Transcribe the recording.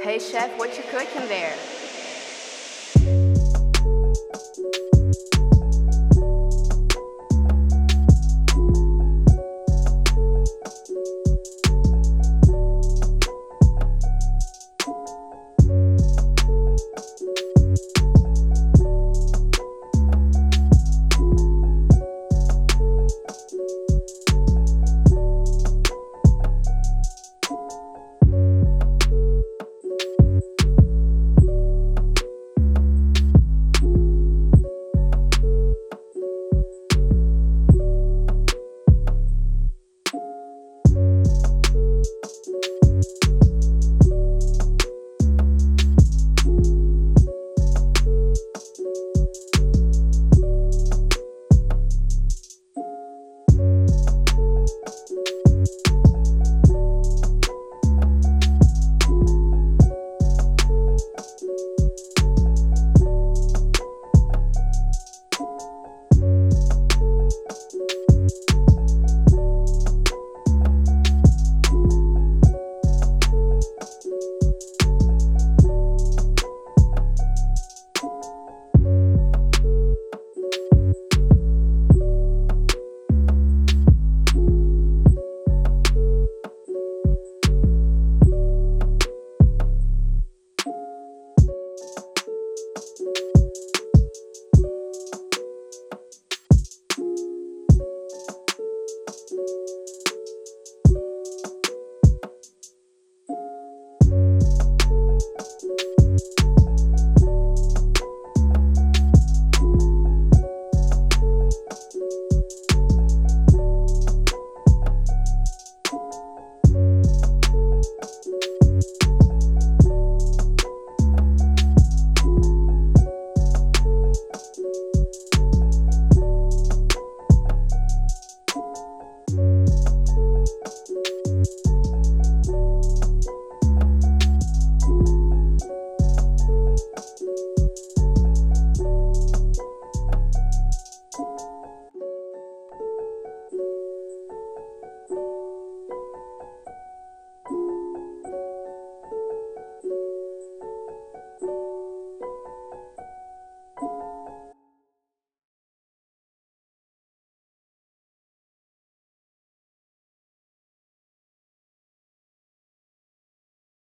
Hey chef, what you cooking there?